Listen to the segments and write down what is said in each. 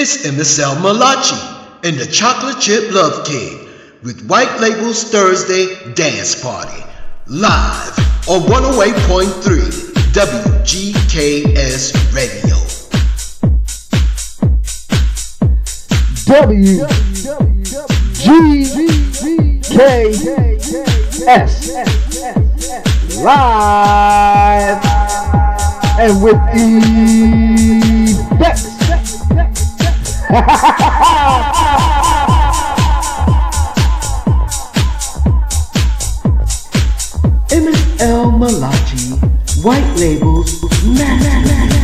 It's MSL Malachi and the Chocolate Chip Love Cake with White Label's Thursday Dance Party. Live on 108.3 WGKS Radio. WGKS live and with the best. MSL Malachi, White Labels, Master.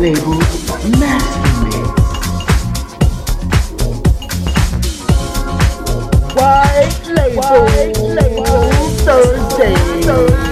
White Label Master Mix. White Label, White Label Thursday. Thursday.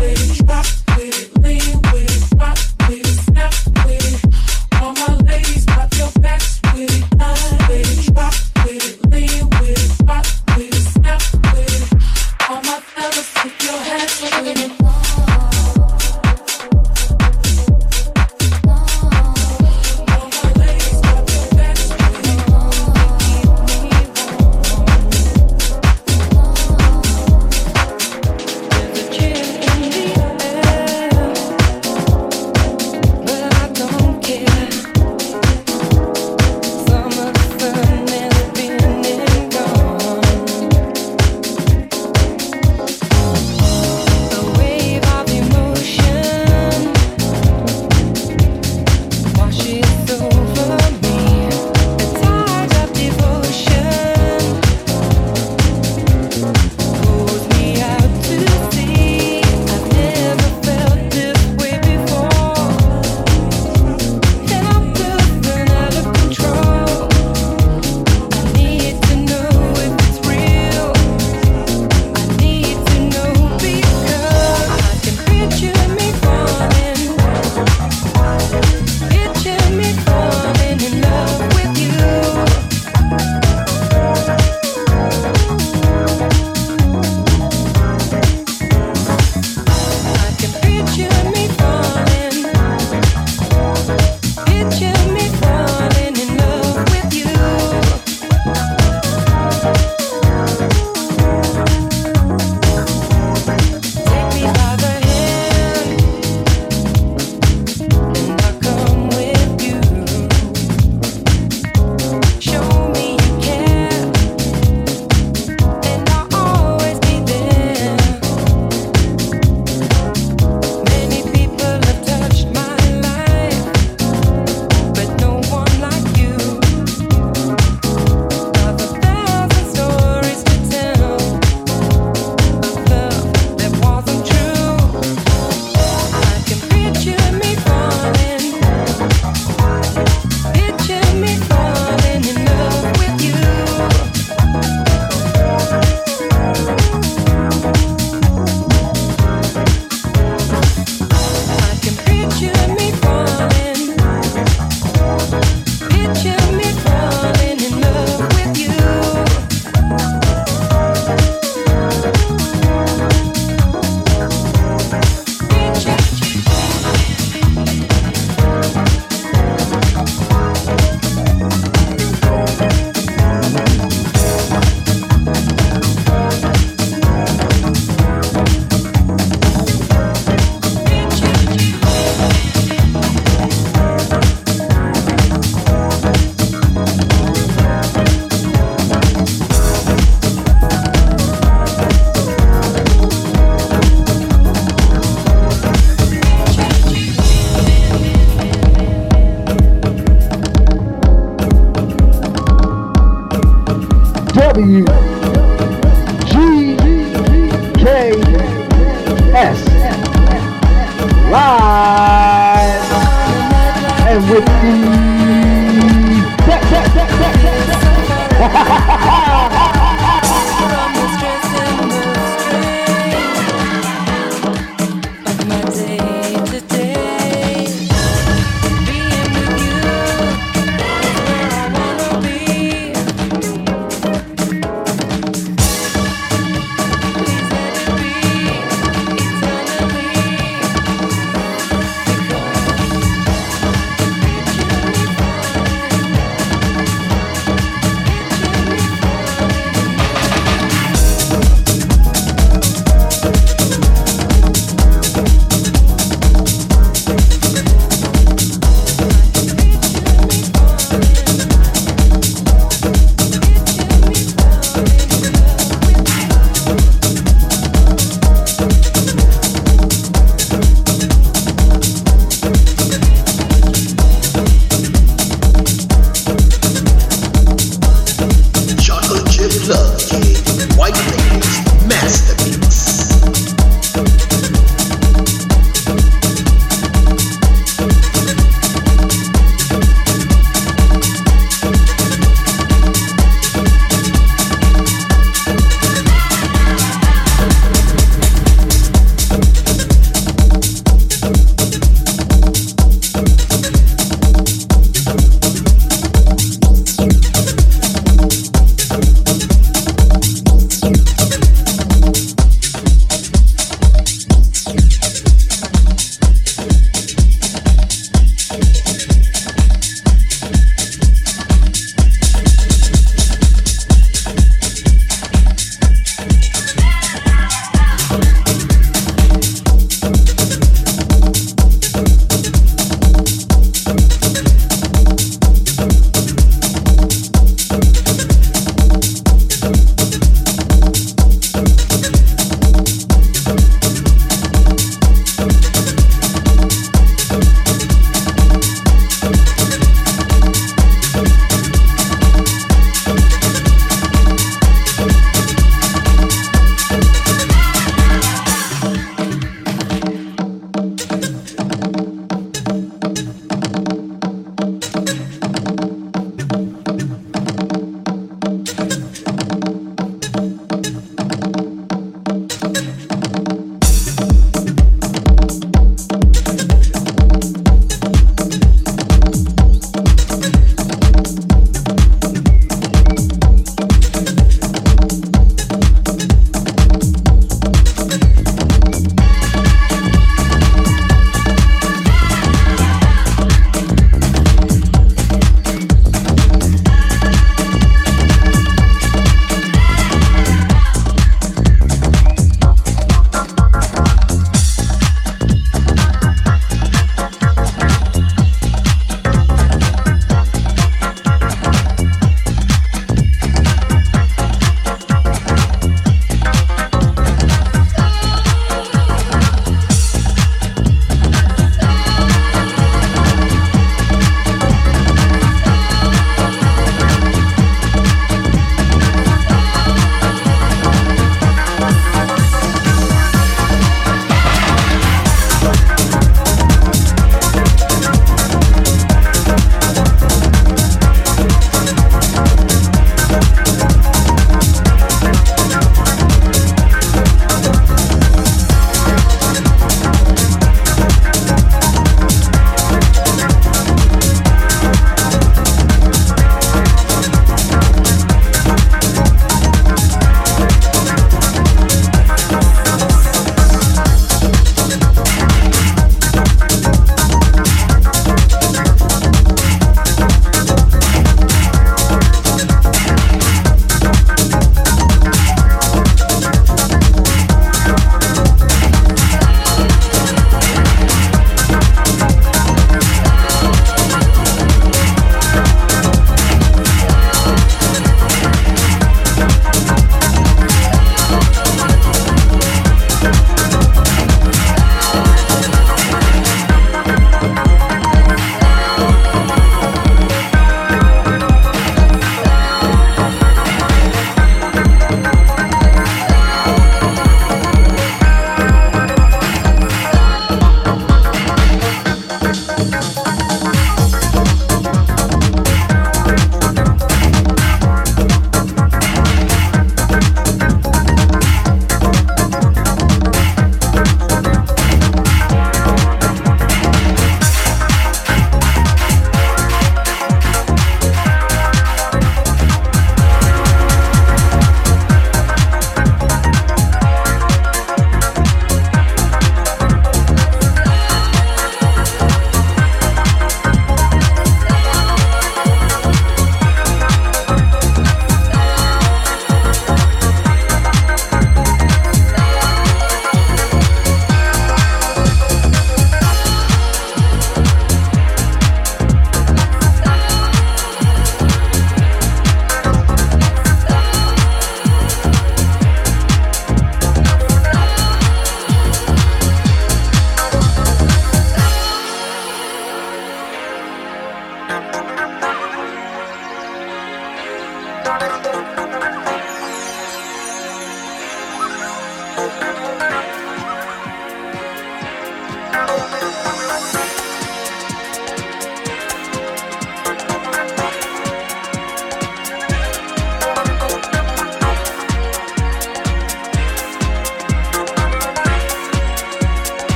baby, rock.